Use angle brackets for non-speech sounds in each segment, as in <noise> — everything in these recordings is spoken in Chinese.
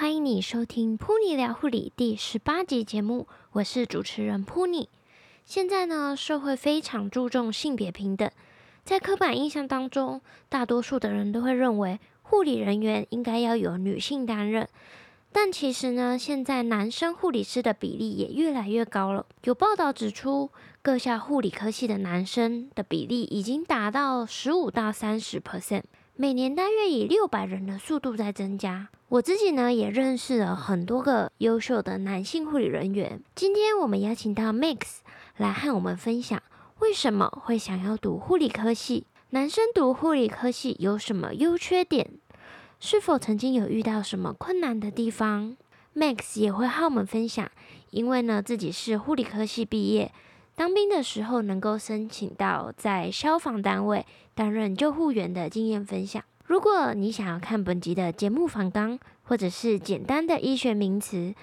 欢迎你收听噗妮聊护理第十八集节目，我是主持人噗妮。现在呢，社会非常注重性别平等，在刻板印象当中，大多数的人都会认为护理人员应该要由女性担任。但其实呢，现在男生护理师的比例也越来越高了。有报道指出，各校护理科系的男生的比例已经达到十五到三十 percent。每年大约以六百人的速度在增加。我自己呢也认识了很多个优秀的男性护理人员。今天我们邀请到 Max 来和我们分享，为什么会想要读护理科系？男生读护理科系有什么优缺点？是否曾经有遇到什么困难的地方？Max 也会和我们分享，因为呢自己是护理科系毕业。当兵的时候，能够申请到在消防单位担任救护员的经验分享。如果你想要看本集的节目访纲，或者是简单的医学名词，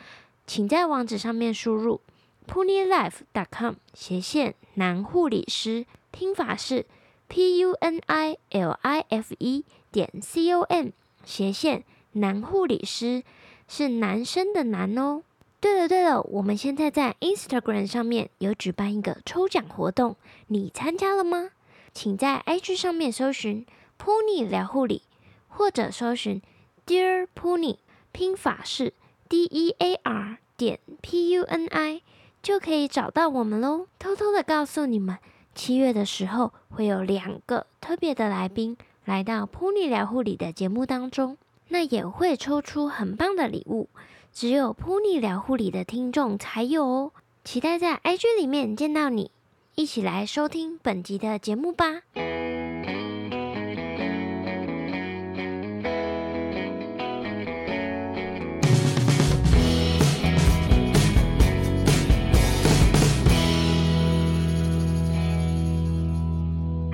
请在网址上面输入 punilife.com 斜线男护理师，拼法是 p u n i l i f e 点 c o m 斜线男护理师，是男生的男哦。对了对了，我们现在在 Instagram 上面有举办一个抽奖活动，你参加了吗？请在 IG 上面搜寻 Pony 聊护理”，或者搜寻 “Dear Pony，”，拼法是 D E A R 点 P U N I，就可以找到我们喽。偷偷的告诉你们，七月的时候会有两个特别的来宾来到“ Pony 聊护理”的节目当中，那也会抽出很棒的礼物。只有 Pony 聊护理的听众才有哦，期待在 IG 里面见到你，一起来收听本集的节目吧。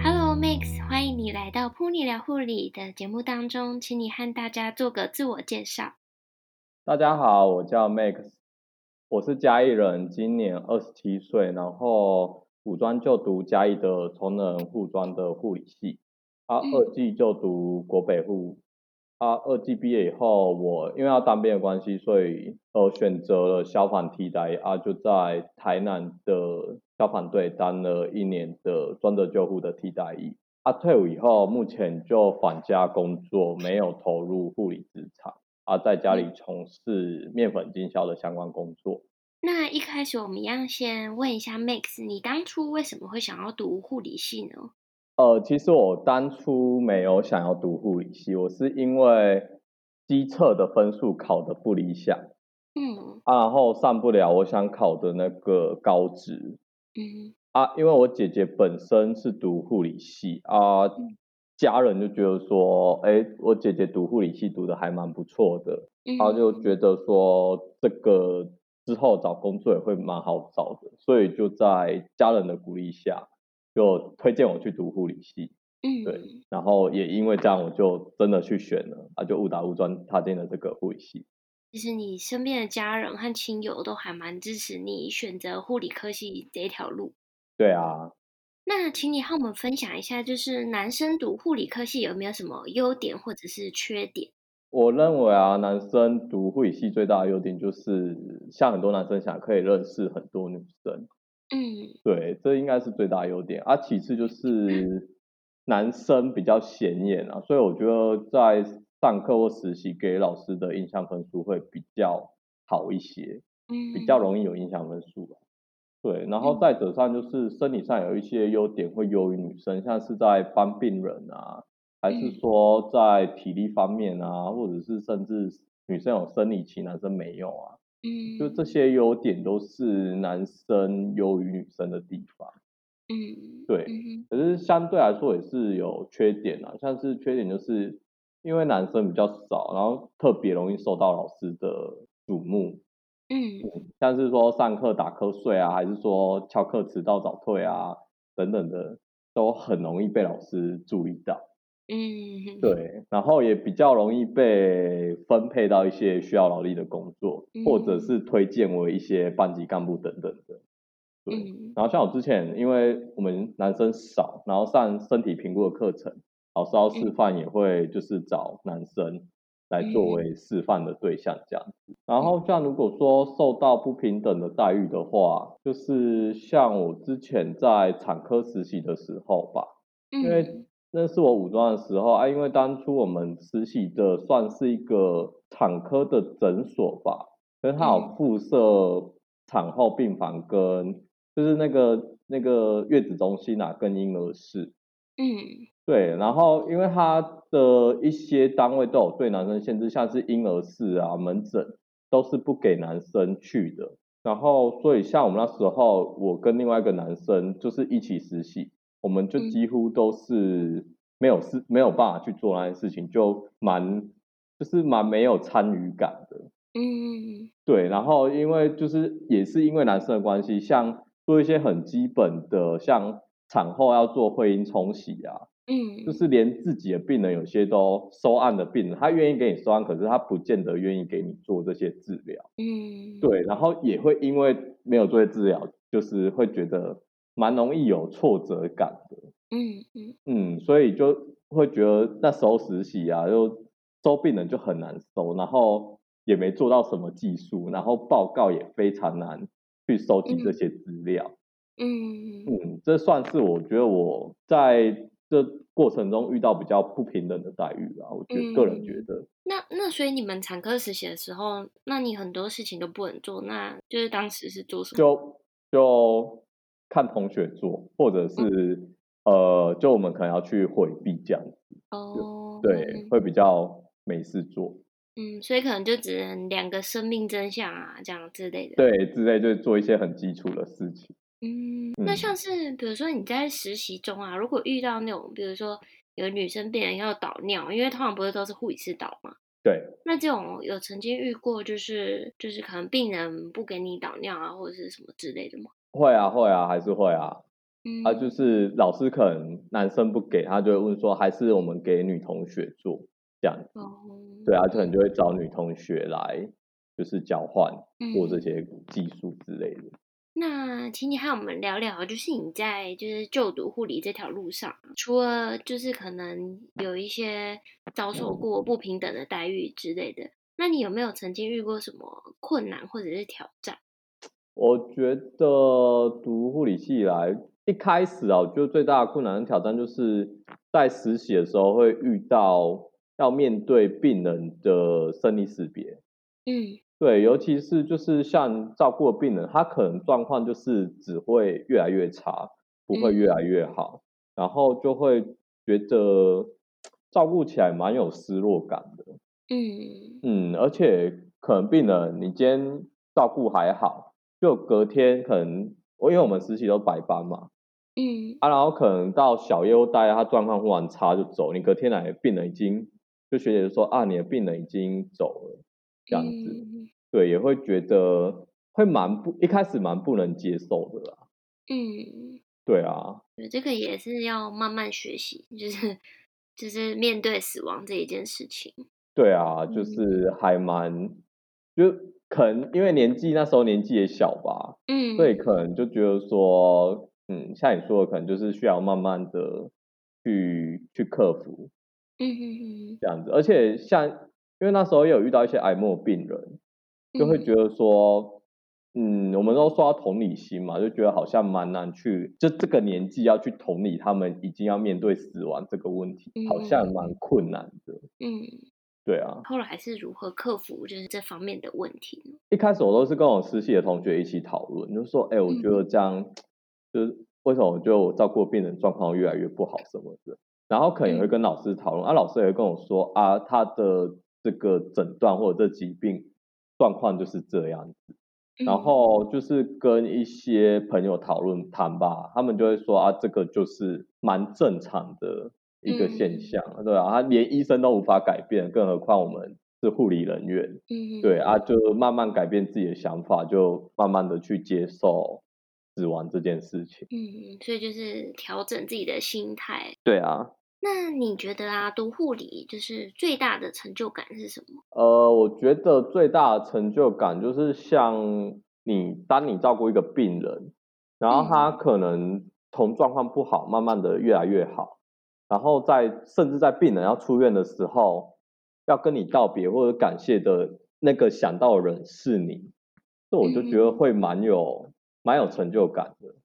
Hello Max，欢迎你来到 Pony 聊护理的节目当中，请你和大家做个自我介绍。大家好，我叫 Max，我是嘉义人，今年二十七岁，然后五专就读嘉义的崇仁护专的护理系，啊，二技就读国北护，啊，二技毕业以后，我因为要当兵的关系，所以呃选择了消防替代，啊，就在台南的消防队当了一年的专责救护的替代役，啊，退伍以后，目前就返家工作，没有投入护理职场。啊，在家里从事面粉经销的相关工作。那一开始我们要先问一下 Max，你当初为什么会想要读护理系呢？呃，其实我当初没有想要读护理系，我是因为机测的分数考得不理想，嗯，啊，然后上不了我想考的那个高职，嗯，啊，因为我姐姐本身是读护理系啊。嗯家人就觉得说，哎，我姐姐读护理系读的还蛮不错的，然后就觉得说这个之后找工作也会蛮好找的，所以就在家人的鼓励下，就推荐我去读护理系。嗯，对，然后也因为这样，我就真的去选了，啊，就误打误撞踏进了这个护理系。其实你身边的家人和亲友都还蛮支持你选择护理科系这条路。对啊。那请你和我们分享一下，就是男生读护理科系有没有什么优点或者是缺点？我认为啊，男生读护理系最大的优点就是，像很多男生想可以认识很多女生。嗯，对，这应该是最大的优点。啊，其次就 <laughs> 是男生比较显眼啊，所以我觉得在上课或实习给老师的印象分数会比较好一些，嗯，比较容易有印象分数。对，然后再者上就是生理上有一些优点会优于女生，像是在帮病人啊，还是说在体力方面啊，或者是甚至女生有生理期，男生没有啊，嗯，就这些优点都是男生优于女生的地方，嗯，对，可是相对来说也是有缺点啊，像是缺点就是因为男生比较少，然后特别容易受到老师的瞩目。嗯，像是说上课打瞌睡啊，还是说翘课迟到早退啊，等等的，都很容易被老师注意到。嗯，对，然后也比较容易被分配到一些需要劳力的工作，或者是推荐为一些班级干部等等的。对，然后像我之前，因为我们男生少，然后上身体评估的课程，老师要示范也会就是找男生。来作为示范的对象这样子。然后像如果说受到不平等的待遇的话，就是像我之前在产科实习的时候吧，因为那是我五专的时候啊，因为当初我们实习的算是一个产科的诊所吧，所以它有附设产后病房跟就是那个那个月子中心啊，跟婴儿室。嗯。对，然后因为他的一些单位都有对男生限制，像是婴儿室啊、门诊都是不给男生去的。然后，所以像我们那时候，我跟另外一个男生就是一起实习，我们就几乎都是没有事、没有办法去做那件事情，就蛮就是蛮没有参与感的。嗯，对。然后，因为就是也是因为男生的关系，像做一些很基本的，像产后要做会阴冲洗啊。嗯，就是连自己的病人有些都收案的病人，他愿意给你收案，可是他不见得愿意给你做这些治疗。嗯，对，然后也会因为没有做些治疗，就是会觉得蛮容易有挫折感的。嗯嗯嗯，所以就会觉得那时候实习啊，就收病人就很难收，然后也没做到什么技术，然后报告也非常难去收集这些资料。嗯嗯，这算是我觉得我在。这过程中遇到比较不平等的待遇啊，我觉得个人觉得。嗯、那那所以你们产科实习的时候，那你很多事情都不能做，那就是当时是做什么？就就看同学做，或者是、嗯、呃，就我们可能要去回避这样子。哦。对，会比较没事做。嗯，所以可能就只能两个生命真相啊，这样之类的。对，之类就是做一些很基础的事情。嗯，那像是比如说你在实习中啊，如果遇到那种比如说有女生病人要导尿，因为通常不是都是护理师导嘛？对。那这种有曾经遇过，就是就是可能病人不给你导尿啊，或者是什么之类的吗？会啊，会啊，还是会啊。嗯。啊，就是老师可能男生不给，他就会问说，还是我们给女同学做这样子。哦。对啊，可能就会找女同学来，就是交换做这些技术之类的。那请你和我们聊聊，就是你在就是就读护理这条路上，除了就是可能有一些遭受过不平等的待遇之类的，那你有没有曾经遇过什么困难或者是挑战？我觉得读护理系以来，一开始啊，我觉得最大的困难和挑战就是在实习的时候会遇到要面对病人的生离死别。嗯。对，尤其是就是像照顾的病人，他可能状况就是只会越来越差，不会越来越好，嗯、然后就会觉得照顾起来蛮有失落感的。嗯嗯，而且可能病人你今天照顾还好，就隔天可能我因为我们实习都白班嘛，嗯啊，然后可能到小夜待，他状况忽然差就走，你隔天来病人已经就学姐就说啊，你的病人已经走了这样子。嗯对，也会觉得会蛮不一开始蛮不能接受的啦。嗯，对啊，对，这个也是要慢慢学习，就是就是面对死亡这一件事情。对啊，就是还蛮，嗯、就可能因为年纪那时候年纪也小吧，嗯，所以可能就觉得说，嗯，像你说的，可能就是需要慢慢的去去克服，嗯嗯嗯，这样子。而且像因为那时候也有遇到一些癌末病人。就会觉得说，嗯，我们都说到同理心嘛，就觉得好像蛮难去，就这个年纪要去同理他们，已经要面对死亡这个问题，好像蛮困难的。嗯，对啊。后来还是如何克服就是这方面的问题呢？一开始我都是跟我实习的同学一起讨论，就说，哎，我觉得这样，就是为什么我觉得我照顾病人状况越来越不好什么的，然后可能也会跟老师讨论，啊，老师也会跟我说，啊，他的这个诊断或者这疾病。状况就是这样子，然后就是跟一些朋友讨论谈吧，他们就会说啊，这个就是蛮正常的一个现象，嗯、对啊，他连医生都无法改变，更何况我们是护理人员，嗯，对啊，就慢慢改变自己的想法，就慢慢的去接受死亡这件事情，嗯，所以就是调整自己的心态，对啊。那你觉得啊，读护理就是最大的成就感是什么？呃，我觉得最大的成就感就是像你，当你照顾一个病人，然后他可能从状况不好，慢慢的越来越好，然后在甚至在病人要出院的时候，要跟你道别或者感谢的那个想到的人是你，这我就觉得会蛮有、嗯、蛮有成就感的。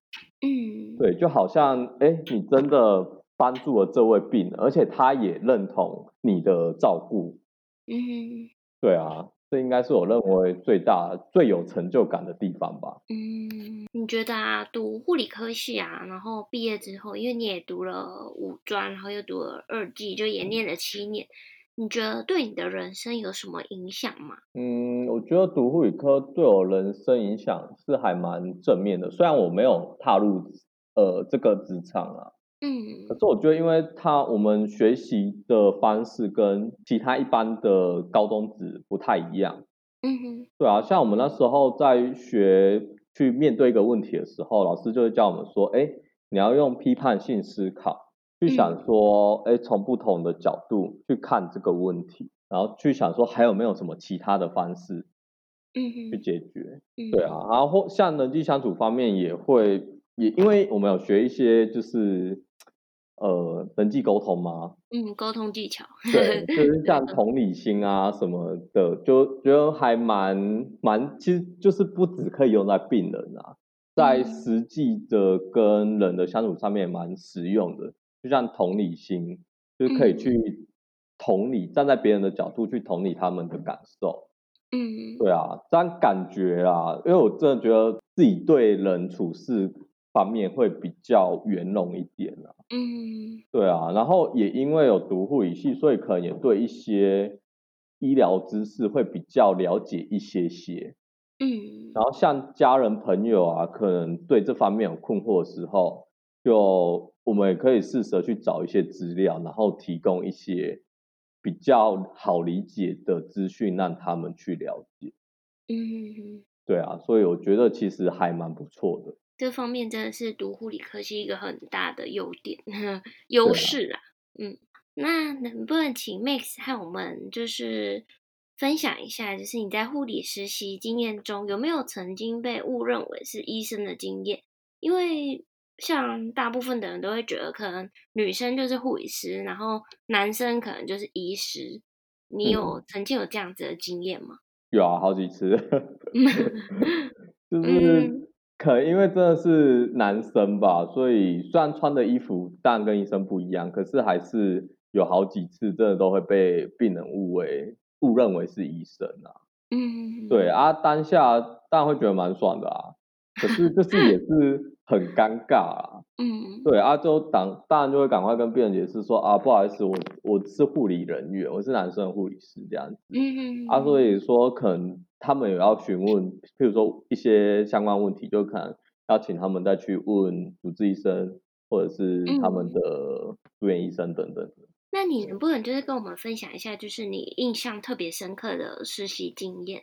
嗯，对，就好像哎，你真的帮助了这位病人，而且他也认同你的照顾。嗯，对啊。这应该是我认为最大、最有成就感的地方吧。嗯，你觉得啊，读护理科系啊，然后毕业之后，因为你也读了五专，然后又读了二技，就也念了七年，你觉得对你的人生有什么影响吗？嗯，我觉得读护理科对我人生影响是还蛮正面的，虽然我没有踏入呃这个职场啊。嗯，可是我觉得，因为他我们学习的方式跟其他一般的高中子不太一样。嗯哼，对啊，像我们那时候在学去面对一个问题的时候，老师就会教我们说，哎，你要用批判性思考去想说，哎，从不同的角度去看这个问题，然后去想说还有没有什么其他的方式，嗯，去解决。对啊，然后像人际相处方面也会，也因为我们有学一些就是。呃，人际沟通吗？嗯，沟通技巧。对，就 <laughs> 是像同理心啊什么的，就觉得还蛮蛮，其实就是不只可以用在病人啊，在实际的跟人的相处上面蛮实用的。就像同理心，就是可以去同理，站在别人的角度去同理他们的感受。嗯，对啊，这样感觉啊，因为我真的觉得自己对人处事方面会比较圆融一点啊。嗯，对啊，然后也因为有读护理系，所以可能也对一些医疗知识会比较了解一些些。嗯，然后像家人朋友啊，可能对这方面有困惑的时候，就我们也可以试着去找一些资料，然后提供一些比较好理解的资讯，让他们去了解。嗯，对啊，所以我觉得其实还蛮不错的。这方面真的是读护理科是一个很大的优点、<laughs> 优势啊。嗯，那能不能请 Max 和我们就是分享一下，就是你在护理实习经验中有没有曾经被误认为是医生的经验？因为像大部分的人都会觉得，可能女生就是护理师，然后男生可能就是医师。你有曾经有这样子的经验吗？有啊，好几次。<laughs> 就是。嗯可能因为真的是男生吧，所以虽然穿的衣服当然跟医生不一样，可是还是有好几次真的都会被病人误为误认为是医生啊。嗯，对啊，当下当然会觉得蛮爽的啊，可是这是也是很尴尬啊。嗯，对啊，就当当然就会赶快跟病人解释说啊，不好意思，我我是护理人员，我是男生的护理师这样子。嗯，啊，所以说可能。他们也要询问，譬如说一些相关问题，就可能要请他们再去问主治医生，或者是他们的住院医生等等。嗯。那你能不能就是跟我们分享一下，就是你印象特别深刻的实习经验？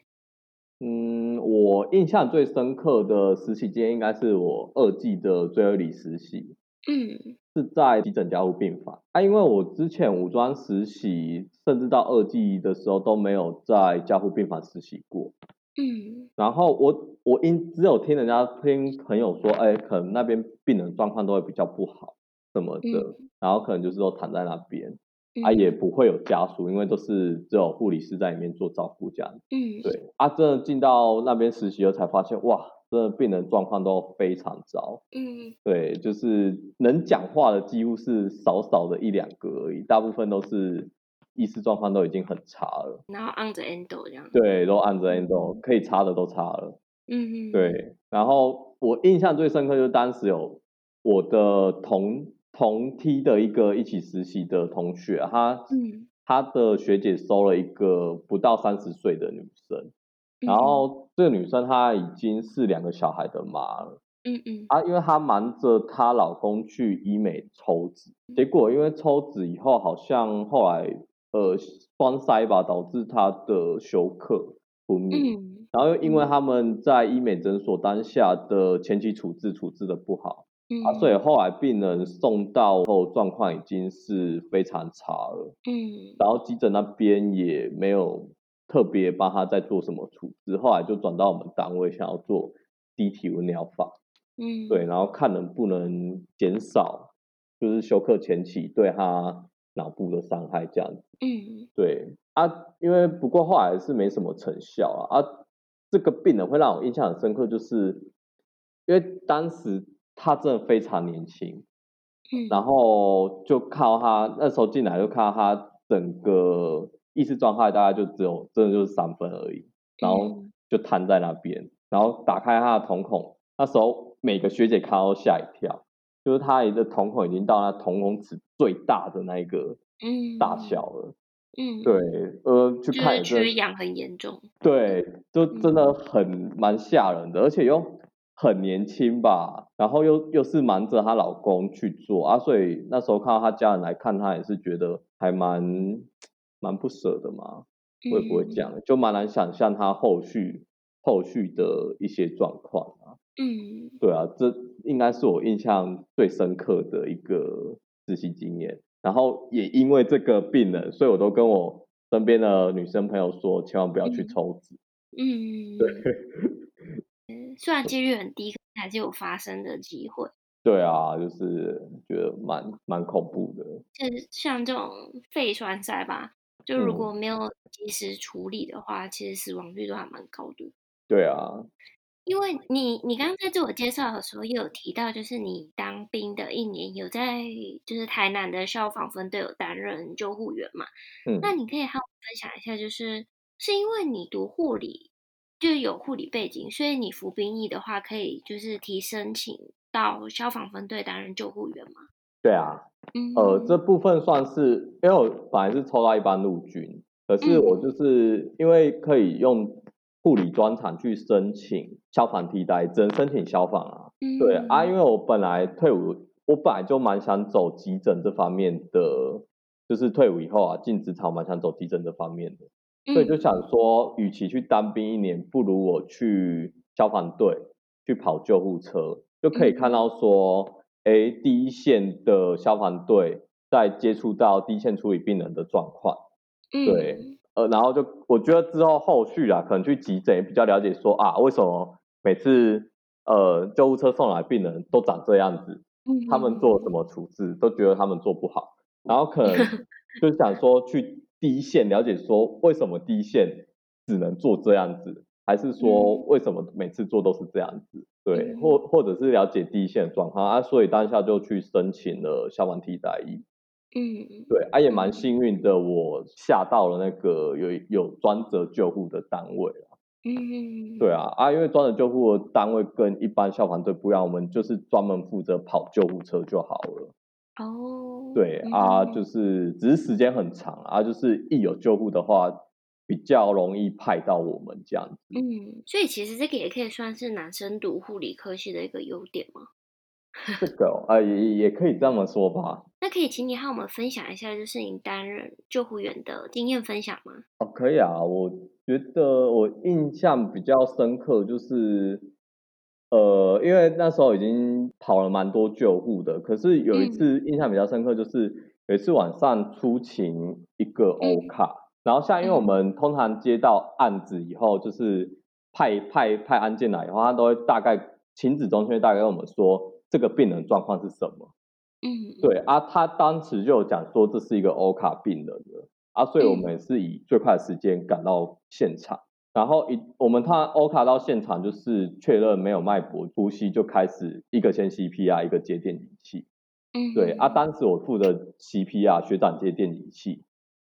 嗯，我印象最深刻的实习经验应该是我二季的最后一里实习。嗯，是在急诊加护病房啊，因为我之前武装实习，甚至到二季的时候都没有在加护病房实习过。嗯，然后我我因只有听人家听朋友说，哎，可能那边病人状况都会比较不好什么的，嗯、然后可能就是说躺在那边，嗯、啊也不会有家属，因为都是只有护理师在里面做照顾这样。嗯，对，啊，真的进到那边实习了才发现，哇。真的病人状况都非常糟，嗯，对，就是能讲话的几乎是少少的一两个而已，大部分都是意识状况都已经很差了，然后按着 endo 这样，对，都按着 endo，可以插的都插了，嗯嗯，对，然后我印象最深刻就是当时有我的同同梯的一个一起实习的同学，他，嗯，他的学姐收了一个不到三十岁的女生。然后这个女生她已经是两个小孩的妈了，嗯嗯，啊，因为她瞒着她老公去医美抽脂，结果因为抽脂以后好像后来呃栓塞吧，导致她的休克昏迷，嗯，然后又因为他们在医美诊所当下的前期处置处置的不好，嗯，啊，所以后来病人送到后状况已经是非常差了，嗯，然后急诊那边也没有。特别帮他在做什么处置，后来就转到我们单位，想要做低体温疗法，嗯，对，然后看能不能减少，就是休克前期对他脑部的伤害这样子，嗯，对，啊，因为不过后来是没什么成效啊。啊，这个病人会让我印象很深刻，就是因为当时他真的非常年轻，嗯，然后就看到他那时候进来就看到他整个意识状态大概就只有真的就是三分而已，然后就瘫在那边，然后打开他的瞳孔，那时候每个学姐看到都吓一跳，就是他的瞳孔已经到他瞳孔尺最大的那一个大小了。嗯。嗯，对，呃，去看缺氧很严重，对，就真的很蛮吓人的，而且又很年轻吧，然后又又是瞒着她老公去做啊，所以那时候看到她家人来看她，也是觉得还蛮蛮不舍的嘛，会不会这样？就蛮难想象她后续后续的一些状况啊。嗯，对啊，这应该是我印象最深刻的一个实习经验。然后也因为这个病人，所以我都跟我身边的女生朋友说，千万不要去抽脂。嗯，对。虽然几率很低，还是有发生的机会。对啊，就是觉得蛮蛮恐怖的。就是像这种肺栓塞吧，就如果没有及时处理的话，嗯、其实死亡率都还蛮高的。对啊。因为你，你刚刚在自我介绍的时候也有提到，就是你当兵的一年有在，就是台南的消防分队有担任救护员嘛？嗯，那你可以和我分享一下，就是是因为你读护理，就有护理背景，所以你服兵役的话，可以就是提申请到消防分队担任救护员吗？对啊，嗯，呃，这部分算是，因为我本来是抽到一般陆军，可是我就是因为可以用。护理专长去申请消防替代，只能申请消防啊。嗯、对啊，因为我本来退伍，我本来就蛮想走急诊这方面的，就是退伍以后啊，进职场蛮想走急诊这方面的，嗯、所以就想说，与其去当兵一年，不如我去消防队去跑救护车，就可以看到说，哎、嗯，第一线的消防队在接触到第一线处理病人的状况，对。嗯。呃，然后就我觉得之后后续啊，可能去急诊也比较了解说啊，为什么每次呃救护车送来病人都长这样子，他们做什么处置都觉得他们做不好，然后可能 <laughs> 就想说去第一线了解说为什么第一线只能做这样子，还是说为什么每次做都是这样子，对，或或者是了解第一线的状况啊，所以当下就去申请了消防替代役。嗯，对，啊也蛮幸运的，我下到了那个有有专责救护的单位啊。嗯，对啊，啊因为专责救护的单位跟一般消防队不一样，我们就是专门负责跑救护车就好了。哦，对啊，就是只是时间很长啊，就是一有救护的话，比较容易派到我们这样子。嗯，所以其实这个也可以算是男生读护理科系的一个优点吗？这个啊，也也可以这么说吧。那可以请你和我们分享一下，就是你担任救护员的经验分享吗？哦，可以啊。我觉得我印象比较深刻，就是呃，因为那时候已经跑了蛮多救护的，可是有一次印象比较深刻，就是有一次晚上出勤一个欧卡，嗯、然后像因为我们通常接到案子以后，就是派派派案件来以后，他都会大概勤指中心大概跟我们说。这个病人状况是什么？嗯，对啊，他当时就讲说这是一个欧卡病人的啊，所以我们也是以最快的时间赶到现场，嗯、然后一我们他欧卡到现场就是确认没有脉搏、呼吸，就开始一个先 CPR，一个接电击器。嗯，对啊，当时我负责 CPR，学长接电击器，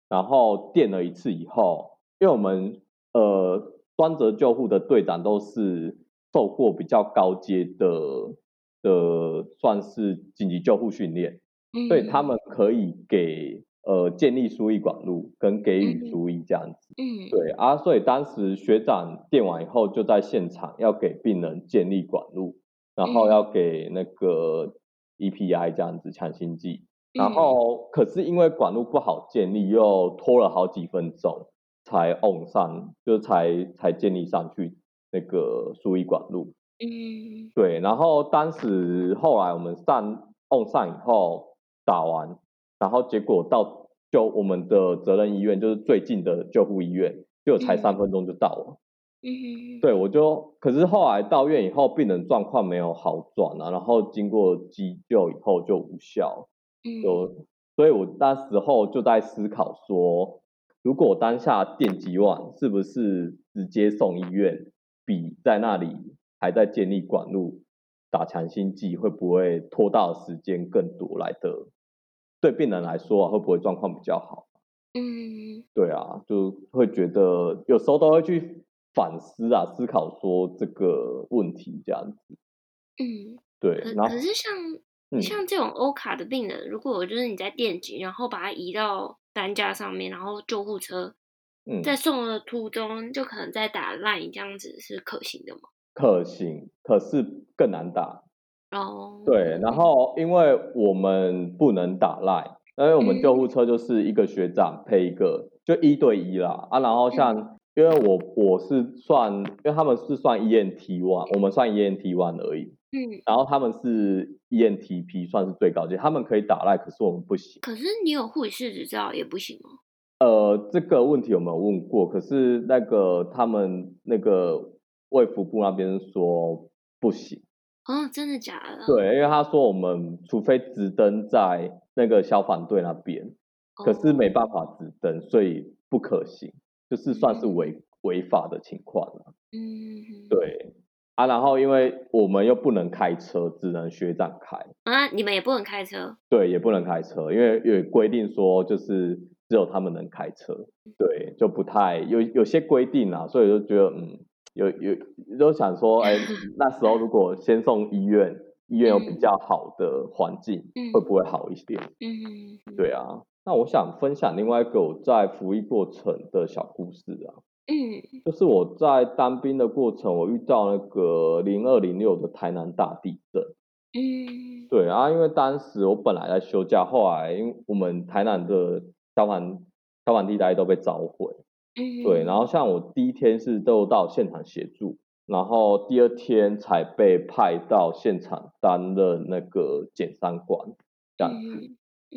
然后电了一次以后，因为我们呃专责救护的队长都是受过比较高阶的。的算是紧急救护训练，嗯、所以他们可以给呃建立输液管路跟给予输液这样子。嗯，对啊，所以当时学长电完以后就在现场要给病人建立管路，然后要给那个 EPI 这样子强心剂，然后可是因为管路不好建立，又拖了好几分钟才 on 上，就才才建立上去那个输液管路。嗯，对，然后当时后来我们上 on 上以后打完，然后结果到就我们的责任医院，就是最近的救护医院，就才三分钟就到了。嗯，对，我就可是后来到院以后，病人状况没有好转啊，然后经过急救以后就无效。嗯，就所以我那时候就在思考说，如果当下电击完，是不是直接送医院，比在那里还在建立管路打强心剂，会不会拖到时间更多来的？对病人来说啊，会不会状况比较好？嗯，对啊，就会觉得有时候都会去反思啊，思考说这个问题这样子。嗯，对。可可是像、嗯、像这种欧卡的病人，如果我就是你在电击，然后把他移到担架上面，然后救护车，嗯，在送的途中就可能在打 line 这样子是可行的吗？可行，可是更难打。哦。对，然后因为我们不能打 line。因为我们救护车就是一个学长配一个，就一对一啦啊。然后像，因为我我是算，因为他们是算 ENT one，我们算 ENT one 而已。嗯。然后他们是 ENTP 算是最高级，他们可以打赖，可是我们不行。可是你有护士执照也不行吗？呃，这个问题有没有问过？可是那个他们那个卫福部那边说不行。啊、哦，真的假的？对，因为他说我们除非直登在那个消防队那边，哦，可是没办法直登，所以不可行，就是算是违、嗯、违法的情况了。嗯，对啊，然后因为我们又不能开车，只能学长开啊，你们也不能开车？对，也不能开车，因为有规定说就是只有他们能开车，对，就不太有有些规定啊，所以就觉得嗯。有有都想说，哎，那时候如果先送医院，医院有比较好的环境，嗯，会不会好一点？嗯，对啊。那我想分享另外一个我在服役过程的小故事啊。嗯，就是我在当兵的过程，我遇到那个零二零六的台南大地震。嗯，对啊，因为当时我本来在休假，后来因为我们台南的消防消防地带都被烧毁。嗯，对，然后像我第一天是都到现场协助，然后第二天才被派到现场担任那个检伤官这样子，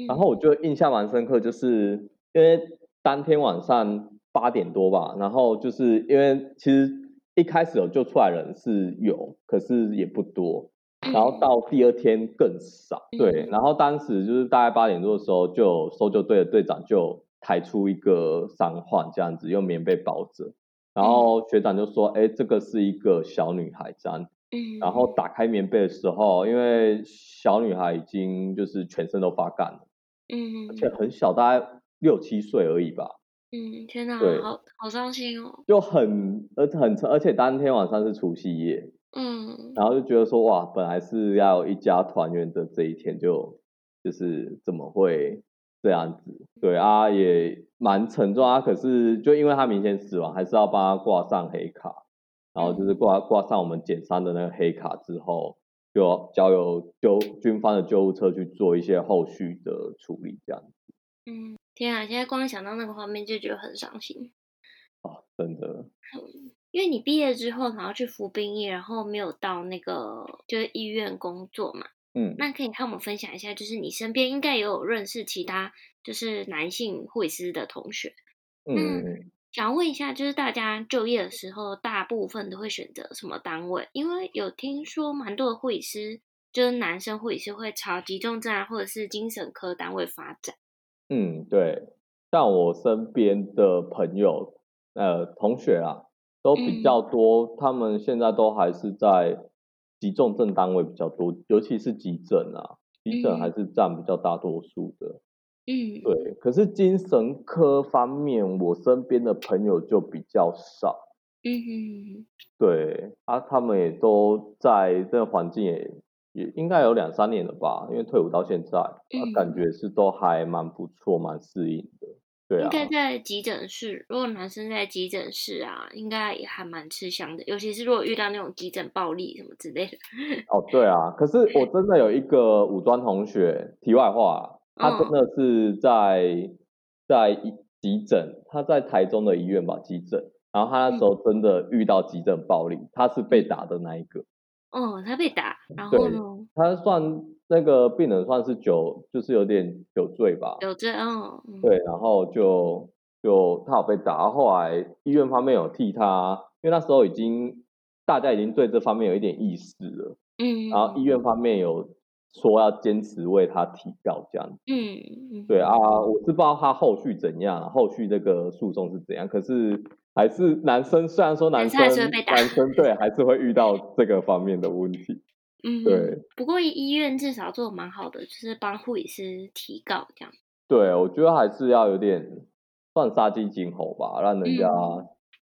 然后我就印象蛮深刻，就是因为当天晚上八点多吧，然后就是因为其实一开始有救出来人是有，可是也不多，然后到第二天更少，对，然后当时就是大概八点多的时候，就搜救队的队长就。抬出一个伤患，这样子用棉被包着，然后学长就说：“哎、欸，这个是一个小女孩，这样。”嗯，然后打开棉被的时候，因为小女孩已经就是全身都发干了，嗯，而且很小，大概六七岁而已吧。嗯，天哪，对，好好伤心哦。就很而很而且当天晚上是除夕夜，嗯，然后就觉得说哇，本来是要有一家团圆的这一天就，就就是怎么会？这样子，对啊，也蛮沉重啊。可是就因为他明显死亡，还是要帮他挂上黑卡，然后就是挂挂上我们减伤的那个黑卡之后，就交由救军方的救护车去做一些后续的处理，这样子。嗯，天啊，现在光想到那个画面就觉得很伤心。啊，真的。因为你毕业之后，然后去服兵役，然后没有到那个就是医院工作嘛。嗯，那可以和我们分享一下，就是你身边应该也有认识其他就是男性护理师的同学。嗯，想问一下，就是大家就业的时候，大部分都会选择什么单位？因为有听说蛮多的护理师，就是男生护理师会朝急重症啊，或者是精神科单位发展。嗯，对，像我身边的朋友，呃，同学啊，都比较多，嗯，他们现在都还是在。急重症单位比较多，尤其是急诊啊，急诊还是占比较大多数的。嗯，对。可是精神科方面，我身边的朋友就比较少。嗯哼。对啊，他们也都在这个环境也也应该有两三年了吧，因为退伍到现在，嗯啊、感觉是都还蛮不错，蛮适应的。对啊，应该在急诊室，如果男生在急诊室啊，应该也还蛮吃香的。尤其是如果遇到那种急诊暴力什么之类的。<laughs> 哦，对啊，可是我真的有一个五专同学，题外话，他真的是在在急诊，他在台中的医院吧，急诊，然后他那时候真的遇到急诊暴力，他是被打的那一个。哦，他被打，然后呢？他算。那个病人算是酒，就是有点酒醉吧。酒醉，哦。对，然后就就他有被打，后来医院方面有替他，因为那时候已经大家已经对这方面有一点意识了。嗯。然后医院方面有说要坚持为他提告这样子。嗯，对啊，我是不知道他后续怎样，后续这个诉讼是怎样。可是还是男生，虽然说男生男生对还是会遇到这个方面的问题。嗯，对。不过医院至少做的蛮好的，就是帮护理师提告这样。对，我觉得还是要有点算杀鸡儆猴吧，让人家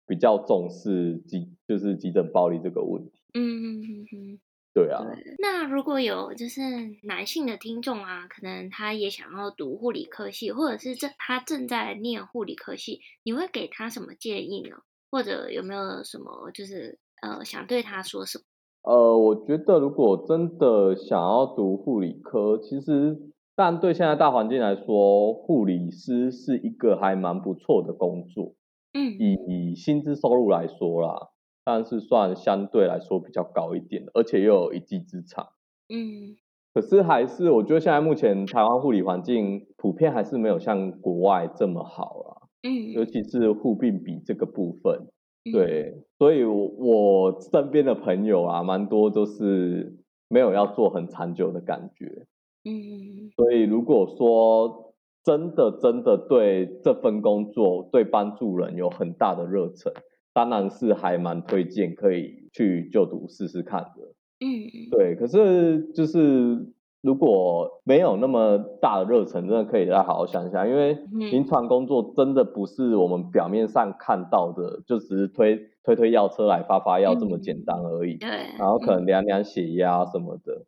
比较重视急，就是急诊暴力这个问题。嗯嗯嗯嗯。对啊对，那如果有就是男性的听众啊，可能他也想要读护理科系，或者是正他正在念护理科系，你会给他什么建议呢？或者有没有什么就是呃想对他说什么？呃，我觉得如果真的想要读护理科，其实但对现在大环境来说，护理师是一个还蛮不错的工作。嗯，以以薪资收入来说啦。但是算相对来说比较高一点的，而且又有一技之长。嗯，可是还是我觉得现在目前台湾护理环境普遍还是没有像国外这么好啦。嗯，尤其是护病比这个部分。对，嗯、所以我身边的朋友啊，蛮多都是没有要做很长久的感觉。嗯，所以如果说真的真的对这份工作对帮助人有很大的热忱。当然是还蛮推荐可以去就读试试看的，嗯，对。可是就是如果没有那么大的热忱，真的可以再好好想想，因为临床工作真的不是我们表面上看到的，就只是推推推药车来发发药这么简单而已。对。然后可能量量血压什么的，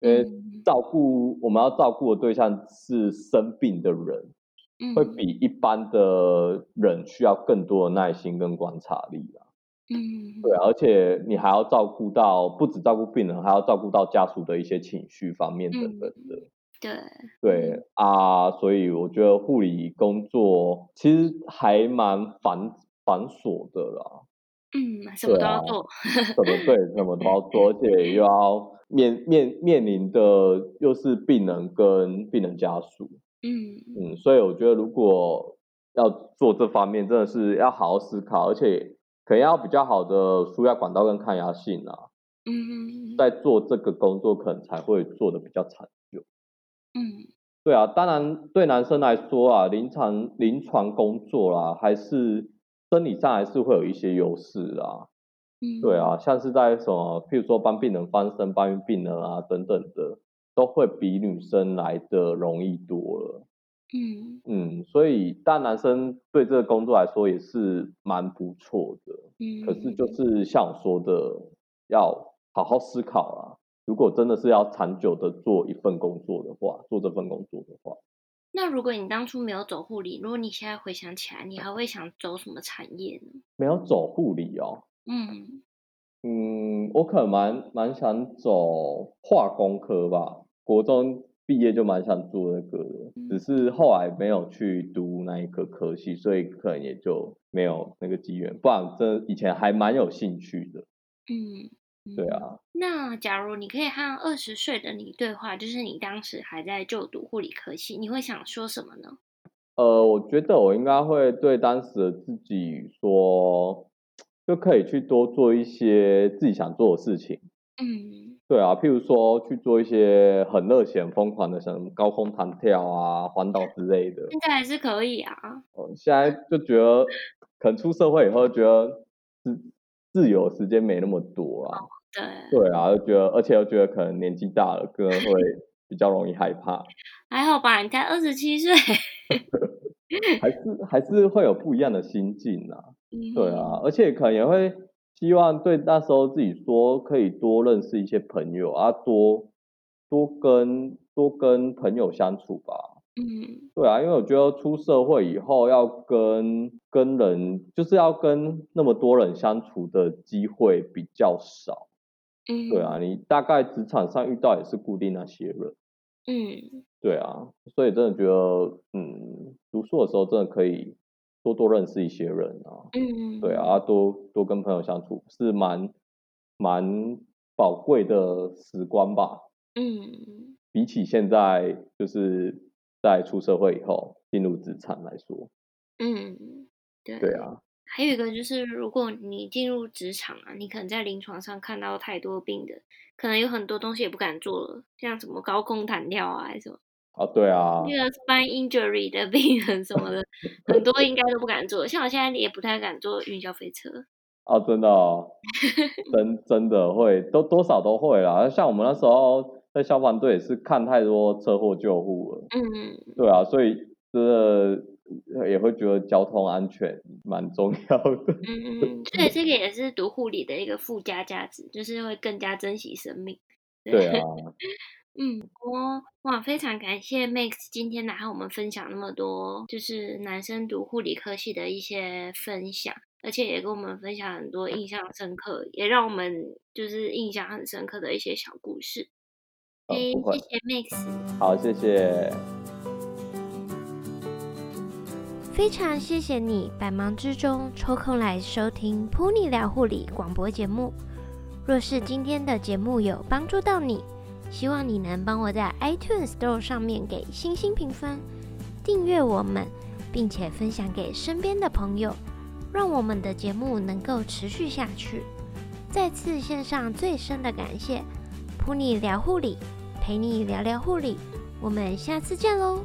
因为照顾我们要照顾的对象是生病的人。会比一般的人需要更多的耐心跟观察力啊。嗯，对，而且你还要照顾到，不止照顾病人，还要照顾到家属的一些情绪方面等等的。嗯、对，对啊，所以我觉得护理工作其实还蛮繁繁琐的啦。嗯，什么都要做。什么对，什么都要做，而且又要 <laughs> 面面面临的又是病人跟病人家属。嗯嗯，所以我觉得如果要做这方面，真的是要好好思考，而且可能要比较好的输压管道跟抗压性啊。嗯，在做这个工作，可能才会做得比较长久。嗯，对啊，当然对男生来说啊，临床临床工作啦，还是生理上还是会有一些优势啊。嗯，对啊，像是在什么，譬如说帮病人翻身、搬运病人啊等等的。都会比女生来的容易多了，嗯嗯，所以但男生对这个工作来说也是蛮不错的，嗯，可是就是像我说的，要好好思考啊。如果真的是要长久的做一份工作的话，做这份工作的话，那如果你当初没有走护理，如果你现在回想起来，你还会想走什么产业呢？没有走护理哦，嗯。嗯，我可能蛮蛮想走化工科吧。国中毕业就蛮想做那个的，只是后来没有去读那一科科系，所以可能也就没有那个机缘。不然，这以前还蛮有兴趣的。嗯，对啊。那假如你可以和二十岁的你对话，就是你当时还在就读护理科系，你会想说什么呢？呃，我觉得我应该会对当时的自己说。就可以去多做一些自己想做的事情。嗯，对啊，譬如说去做一些很热血、很疯狂的，像高空弹跳啊、环岛之类的。现在还是可以啊。哦，现在就觉得可能出社会以后，觉得自自由时间没那么多啊。对。对啊，就觉得，而且又觉得可能年纪大了，可能会 <laughs> 比较容易害怕。还好吧，你才二十七岁。<laughs> 还是还是会有不一样的心境啊。<laughs> 对啊，而且可能也会希望对那时候自己说，可以多认识一些朋友啊，多多跟多跟朋友相处吧。嗯，对啊，因为我觉得出社会以后要跟跟人，就是要跟那么多人相处的机会比较少。嗯，对啊，你大概职场上遇到也是固定那些人。嗯，对啊，所以真的觉得，嗯，读书的时候真的可以。多多认识一些人啊，嗯，对啊，多多跟朋友相处是蛮蛮宝贵的时光吧，嗯，比起现在就是在出社会以后进入职场来说，嗯，对，对啊，还有一个就是，如果你进入职场啊，你可能在临床上看到太多病的，可能有很多东西也不敢做了，像什么高空弹跳啊，还是什么。哦，对啊。那个 spine injury 的病人什么的，<laughs> 很多应该都不敢做。像我现在也不太敢坐云霄飞车。啊，真的哦，<laughs> 真真的会，都多少都会啦。像我们那时候在消防队也是看太多车祸救护了。嗯。对啊，所以真的。也会觉得交通安全蛮重要的。嗯嗯，所以这个也是读护理的一个附加价值，就是会更加珍惜生命。对，对啊。<laughs> 嗯，我哇，非常感谢 Max 今天来和我们分享那么多，就是男生读护理科系的一些分享，而且也跟我们分享很多印象深刻，也让我们就是印象很深刻的一些小故事。哎、嗯，谢谢 Max。好，谢谢。非常谢谢你百忙之中抽空来收听《噗妮聊护理》广播节目。若是今天的节目有帮助到你，希望你能帮我在 iTunes Store 上面给星星评分，订阅我们，并且分享给身边的朋友，让我们的节目能够持续下去。再次献上最深的感谢，陪你聊护理，陪你聊聊护理，我们下次见喽。